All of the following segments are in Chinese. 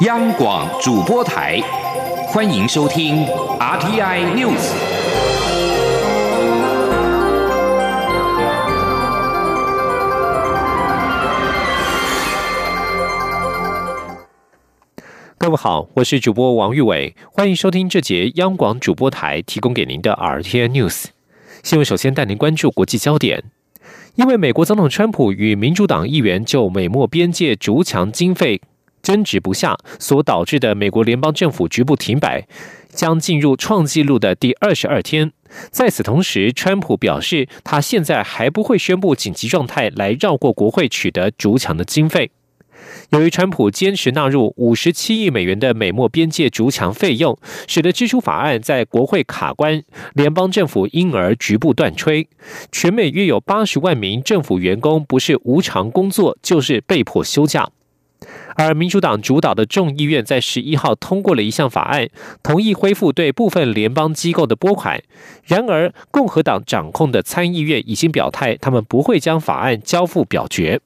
央广主播台，欢迎收听 RTI News。各位好，我是主播王玉伟，欢迎收听这节央广主播台提供给您的 RTI News 新闻。首先带您关注国际焦点，因为美国总统川普与民主党议员就美墨边界筑墙经费争执不下，所导致的美国联邦政府局部停摆，将进入创纪录的第二十二天。在此同时，川普表示，他现在还不会宣布紧急状态来绕过国会取得筑墙的经费。由于川普坚持纳入五十七亿美元的美墨边界筑墙费用，使得支出法案在国会卡关，联邦政府因而局部断炊。全美约有八十万名政府员工不是无偿工作，就是被迫休假。而民主党主导的众议院在十一号通过了一项法案，同意恢复对部分联邦机构的拨款。然而，共和党掌控的参议院已经表态，他们不会将法案交付表决。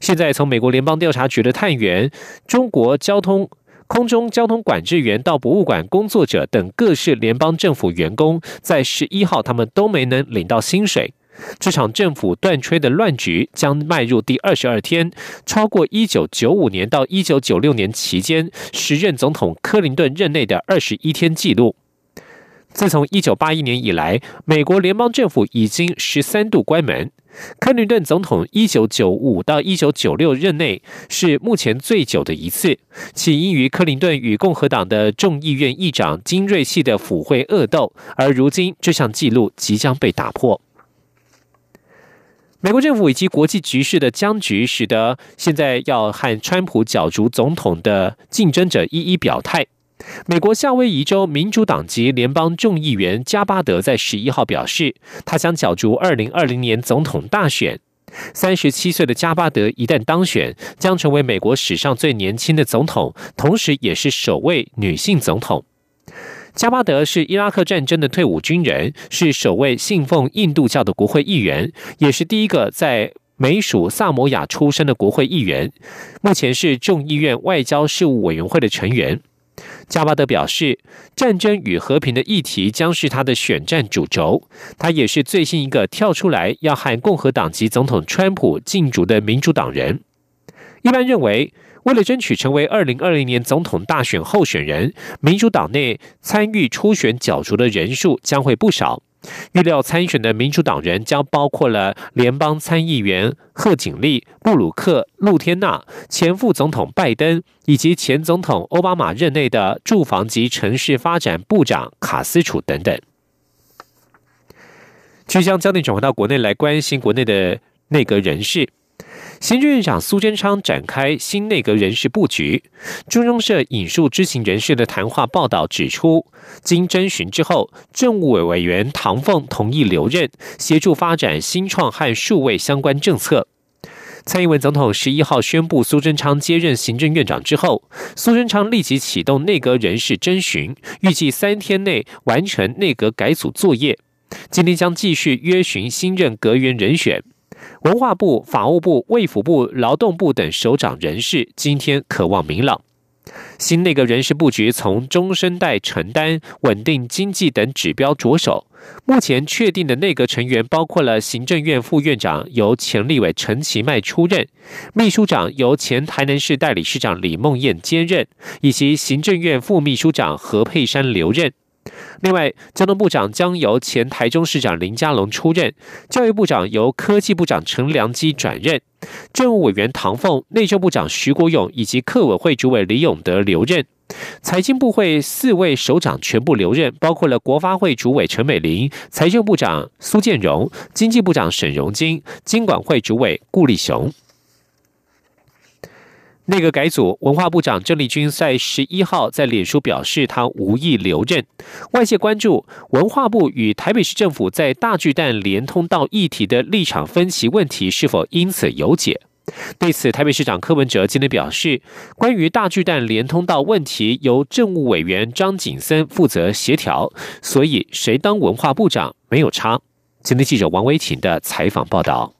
现在，从美国联邦调查局的探员、中国交通空中交通管制员到博物馆工作者等各式联邦政府员工，在十一号他们都没能领到薪水。这场政府断炊的乱局将迈入第二十二天，超过一九九五年到一九九六年期间时任总统克林顿任内的二十一天纪录。自从一九八一年以来，美国联邦政府已经十三度关门。克林顿总统一九九五到一九九六任内是目前最久的一次，起因于克林顿与共和党的众议院议长金瑞系的腐会恶斗，而如今这项纪录即将被打破。美国政府以及国际局势的僵局，使得现在要和川普角逐总统的竞争者一一表态。美国夏威夷州民主党籍联邦众议员加巴德在十一号表示，他将角逐二零二零年总统大选。三十七岁的加巴德一旦当选，将成为美国史上最年轻的总统，同时也是首位女性总统。加巴德是伊拉克战争的退伍军人，是首位信奉印度教的国会议员，也是第一个在美属萨摩亚出生的国会议员。目前是众议院外交事务委员会的成员。加巴德表示，战争与和平的议题将是他的选战主轴。他也是最新一个跳出来要和共和党籍总统川普竞逐的民主党人。一般认为。为了争取成为二零二零年总统大选候选人，民主党内参与初选角逐的人数将会不少。预料参选的民主党人将包括了联邦参议员贺锦丽、布鲁克、露天娜、前副总统拜登以及前总统奥巴马任内的住房及城市发展部长卡斯楚等等。即将焦点转回到国内来，关心国内的内阁人事。行政院长苏贞昌展开新内阁人事布局。中央社引述知情人士的谈话报道指出，经征询之后，政务委委员唐凤同意留任，协助发展新创和数位相关政策。蔡英文总统十一号宣布苏贞昌接任行政院长之后，苏贞昌立即启动内阁人事征询，预计三天内完成内阁改组作业。今天将继续约询新任阁员人选。文化部、法务部、卫福部、劳动部等首长人士今天渴望明朗。新内阁人事布局从中生代承担稳定经济等指标着手。目前确定的内阁成员包括了行政院副院长由前立委陈其迈出任，秘书长由前台南市代理市长李梦燕兼任，以及行政院副秘书长何佩珊留任。另外，交通部长将由前台中市长林佳龙出任，教育部长由科技部长陈良基转任，政务委员唐凤、内政部长徐国勇以及客委会主委李永德留任，财经部会四位首长全部留任，包括了国发会主委陈美玲、财政部长苏建荣、经济部长沈荣金、经管会主委顾立雄。内阁改组，文化部长郑丽君在十一号在脸书表示，他无意留任。外界关注文化部与台北市政府在大巨蛋连通道议题的立场分歧问题是否因此有解。对此，台北市长柯文哲今天表示，关于大巨蛋连通道问题，由政务委员张景森负责协调，所以谁当文化部长没有差。今天记者王维婷的采访报道。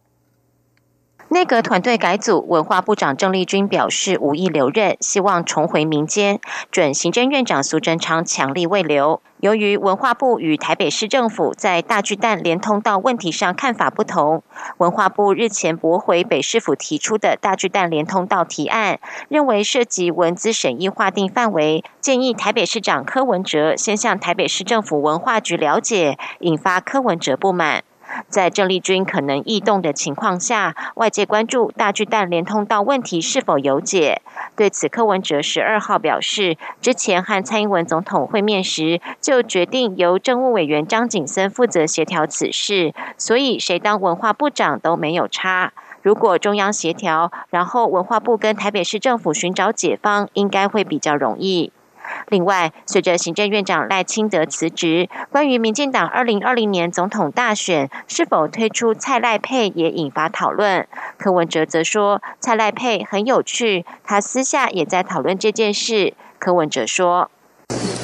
内阁团队改组，文化部长郑丽君表示无意留任，希望重回民间。准行政院长苏贞昌强力未留。由于文化部与台北市政府在大巨蛋连通道问题上看法不同，文化部日前驳回北市府提出的大巨蛋连通道提案，认为涉及文资审议划定范围，建议台北市长柯文哲先向台北市政府文化局了解，引发柯文哲不满。在郑丽君可能异动的情况下，外界关注大巨蛋连通道问题是否有解。对此，柯文哲十二号表示，之前和蔡英文总统会面时，就决定由政务委员张景森负责协调此事，所以谁当文化部长都没有差。如果中央协调，然后文化部跟台北市政府寻找解方，应该会比较容易。另外，随着行政院长赖清德辞职，关于民进党二零二零年总统大选是否推出蔡赖配也引发讨论。柯文哲则说，蔡赖配很有趣，他私下也在讨论这件事。柯文哲说：“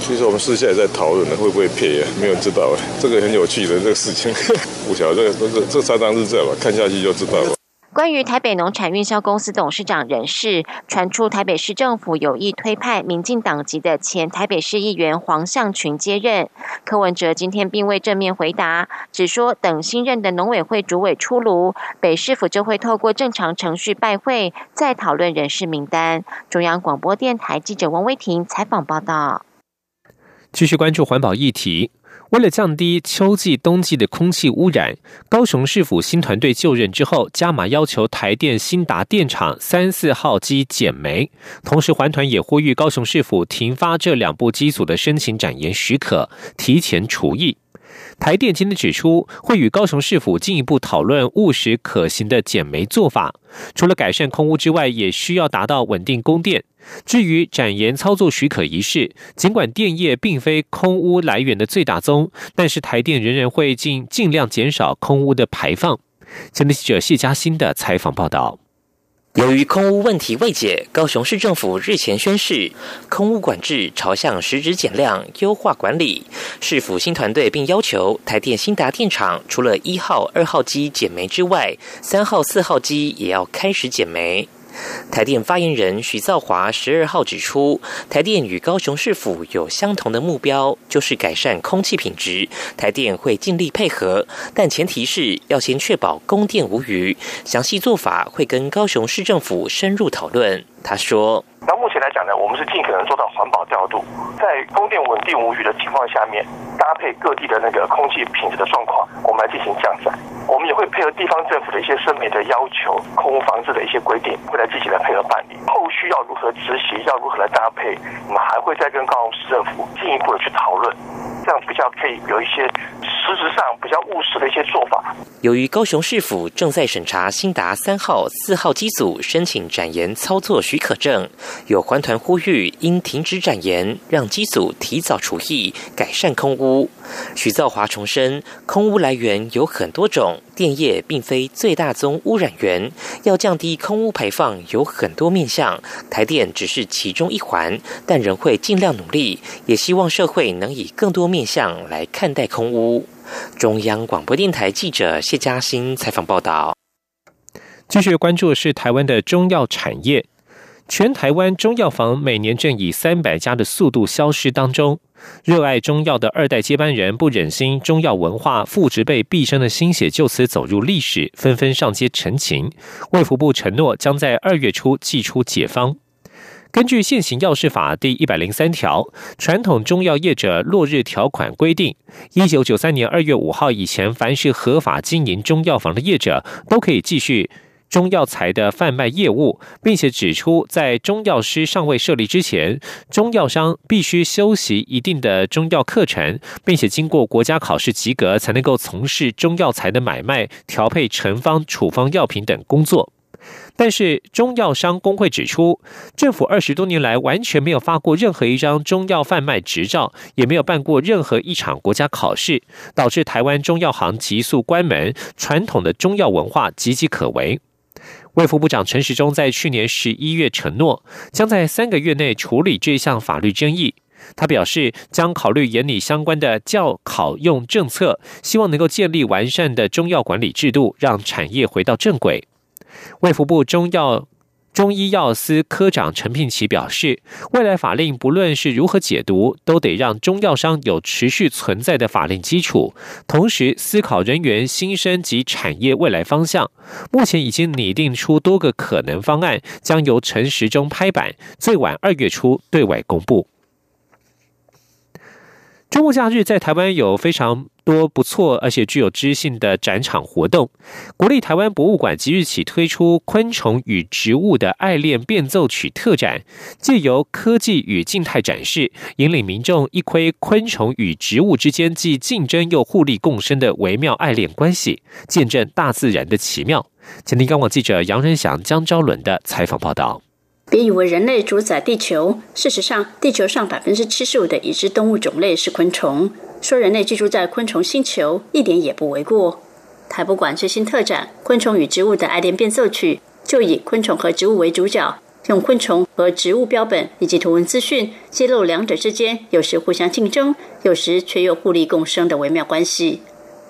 其实我们私下也在讨论呢，会不会配呀？没有知道，这个很有趣的这个事情，不晓得这个这个这三张是这样吧？看下去就知道了。”关于台北农产运销公司董事长人事传出，台北市政府有意推派民进党籍的前台北市议员黄向群接任。柯文哲今天并未正面回答，只说等新任的农委会主委出炉，北市府就会透过正常程序拜会，再讨论人事名单。中央广播电台记者王威婷采访报道。继续关注环保议题。为了降低秋季、冬季的空气污染，高雄市府新团队就任之后，加码要求台电新达电厂三四号机减煤，同时环团也呼吁高雄市府停发这两部机组的申请展延许可，提前除役。台电今天指出，会与高雄市府进一步讨论务实可行的减煤做法。除了改善空污之外，也需要达到稳定供电。至于展延操作许可仪式，尽管电业并非空污来源的最大宗，但是台电仍然会尽尽量减少空污的排放。前记者谢嘉欣的采访报道。由于空污问题未解，高雄市政府日前宣示，空污管制朝向实质减量、优化管理。市府新团队并要求台电新达电厂，除了一号、二号机减煤之外，三号、四号机也要开始减煤。台电发言人徐兆华十二号指出，台电与高雄市府有相同的目标，就是改善空气品质。台电会尽力配合，但前提是要先确保供电无虞。详细做法会跟高雄市政府深入讨论。他说：“那目前来讲呢，我们是尽可能做到环保调度，在供电稳定无虞的情况下面，搭配各地的那个空气品质的状况，我们来进行降载。我们也会配合地方政府的一些审美的要求、空污防治的一些规定，会来积极来配合办理。后续要如何执行，要如何来搭配，我们还会再跟高雄市政府进一步的去讨论，这样比较可以有一些。”实质上比较务实的一些做法。由于高雄市府正在审查新达三号、四号机组申请展延操作许可证，有环团呼吁应停止展延，让机组提早除役，改善空污。许造华重申，空污来源有很多种，电业并非最大宗污染源，要降低空污排放有很多面向，台电只是其中一环，但仍会尽量努力，也希望社会能以更多面向来看待空污。中央广播电台记者谢嘉欣采访报道。继续关注是台湾的中药产业，全台湾中药房每年正以三百家的速度消失当中。热爱中药的二代接班人不忍心中药文化父执辈毕生的心血就此走入历史，纷纷上街陈情。卫福部承诺将在二月初寄出解方。根据现行药事法第一百零三条，传统中药业者落日条款规定，一九九三年二月五号以前，凡是合法经营中药房的业者，都可以继续中药材的贩卖业务，并且指出，在中药师尚未设立之前，中药商必须修习一定的中药课程，并且经过国家考试及格，才能够从事中药材的买卖、调配成方、处方药品等工作。但是中药商工会指出，政府二十多年来完全没有发过任何一张中药贩卖执照，也没有办过任何一场国家考试，导致台湾中药行急速关门，传统的中药文化岌岌可危。卫副部长陈时中在去年十一月承诺，将在三个月内处理这项法律争议。他表示，将考虑严拟相关的教考用政策，希望能够建立完善的中药管理制度，让产业回到正轨。卫福部中药。中医药司科长陈聘奇表示，未来法令不论是如何解读，都得让中药商有持续存在的法令基础，同时思考人员新生及产业未来方向。目前已经拟定出多个可能方案，将由陈时中拍板，最晚二月初对外公布。周末假日在台湾有非常。多不错，而且具有知性的展场活动。国立台湾博物馆即日起推出《昆虫与植物的爱恋变奏曲》特展，借由科技与静态展示，引领民众一窥昆虫与植物之间既竞争又互利共生的微妙爱恋关系，见证大自然的奇妙。前听刚网记者杨仁祥、江昭伦的采访报道。别以为人类主宰地球，事实上，地球上百分之七十五的已知动物种类是昆虫。说人类居住在昆虫星球，一点也不为过。台博馆最新特展《昆虫与植物的爱恋变奏曲》，就以昆虫和植物为主角，用昆虫和植物标本以及图文资讯，揭露两者之间有时互相竞争，有时却又互利共生的微妙关系。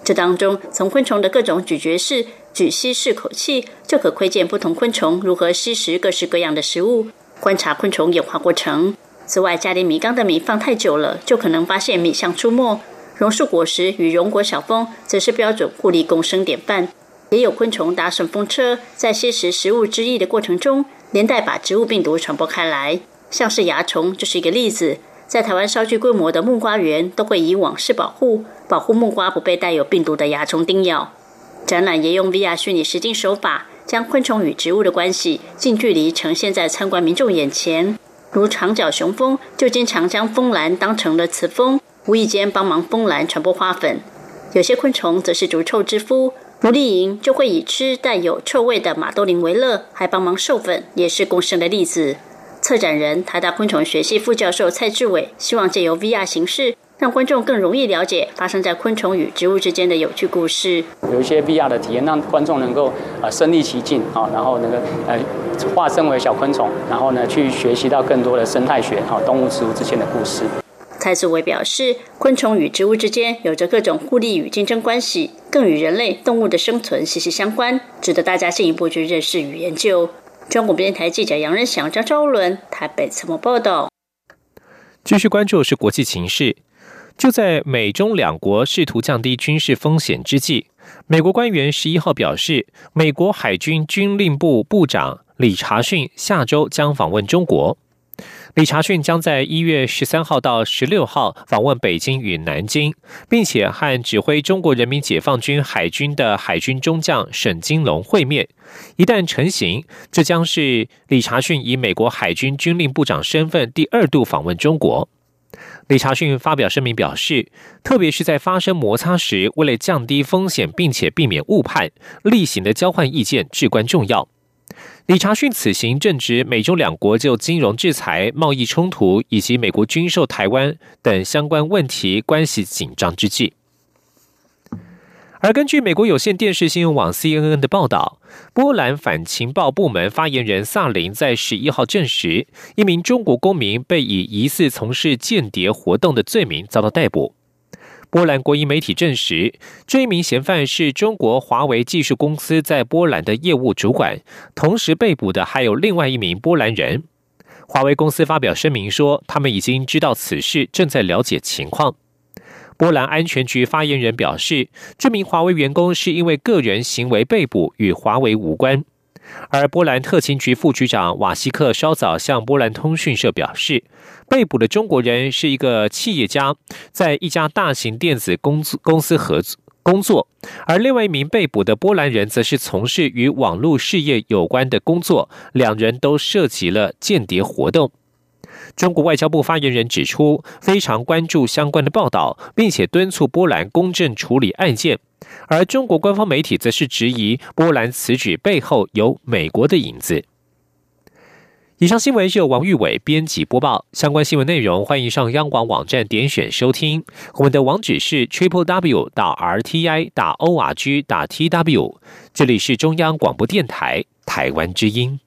这当中，从昆虫的各种咀嚼式、只吸四口气，就可窥见不同昆虫如何吸食各式各样的食物，观察昆虫演化过程。此外，家里米缸的米放太久了，就可能发现米象出没。榕树果实与榕果小蜂则是标准互利共生典范。也有昆虫搭顺风车，在吸食食物汁液的过程中，连带把植物病毒传播开来。像是蚜虫就是一个例子。在台湾稍具规模的木瓜园，都会以网式保护，保护木瓜不被带有病毒的蚜虫叮咬。展览也用 VR 虚拟实境手法，将昆虫与植物的关系近距离呈现在参观民众眼前。如长角雄蜂就经常将蜂篮当成了雌蜂，无意间帮忙蜂篮传播花粉。有些昆虫则是逐臭之夫，如丽蝇就会以吃带有臭味的马兜铃为乐，还帮忙授粉，也是共生的例子。策展人台大昆虫学系副教授蔡志伟希望借由 VR 形式。让观众更容易了解发生在昆虫与植物之间的有趣故事。有一些 VR 的体验，让观众能够呃身临其境啊，然后那个呃化身为小昆虫，然后呢去学习到更多的生态学啊动物植物之间的故事。蔡志伟表示，昆虫与植物之间有着各种互利与竞争关系，更与人类动物的生存息息相关，值得大家进一步去认识与研究。中国电台记者杨仁祥、张昭伦台北采访报道。继续关注是国际情势。就在美中两国试图降低军事风险之际，美国官员十一号表示，美国海军军令部部长理查逊下周将访问中国。理查逊将在一月十三号到十六号访问北京与南京，并且和指挥中国人民解放军海军的海军中将沈金龙会面。一旦成行，这将是理查逊以美国海军军令部长身份第二度访问中国。理查逊发表声明表示，特别是在发生摩擦时，为了降低风险并且避免误判，例行的交换意见至关重要。理查逊此行正值美中两国就金融制裁、贸易冲突以及美国军售台湾等相关问题关系紧张之际。而根据美国有线电视新闻网 CNN 的报道，波兰反情报部门发言人萨林在十一号证实，一名中国公民被以疑似从事间谍活动的罪名遭到逮捕。波兰国营媒体证实，这一名嫌犯是中国华为技术公司在波兰的业务主管，同时被捕的还有另外一名波兰人。华为公司发表声明说，他们已经知道此事，正在了解情况。波兰安全局发言人表示，这名华为员工是因为个人行为被捕，与华为无关。而波兰特勤局副局长瓦西克稍早向波兰通讯社表示，被捕的中国人是一个企业家，在一家大型电子公司公司合作工作，而另外一名被捕的波兰人则是从事与网络事业有关的工作，两人都涉及了间谍活动。中国外交部发言人指出，非常关注相关的报道，并且敦促波兰公正处理案件。而中国官方媒体则是质疑波兰此举背后有美国的影子。以上新闻是由王玉伟编辑播报，相关新闻内容欢迎上央广网站点选收听。我们的网址是 triple w 打 r t i 打 o r g 打 t w。这里是中央广播电台台湾之音。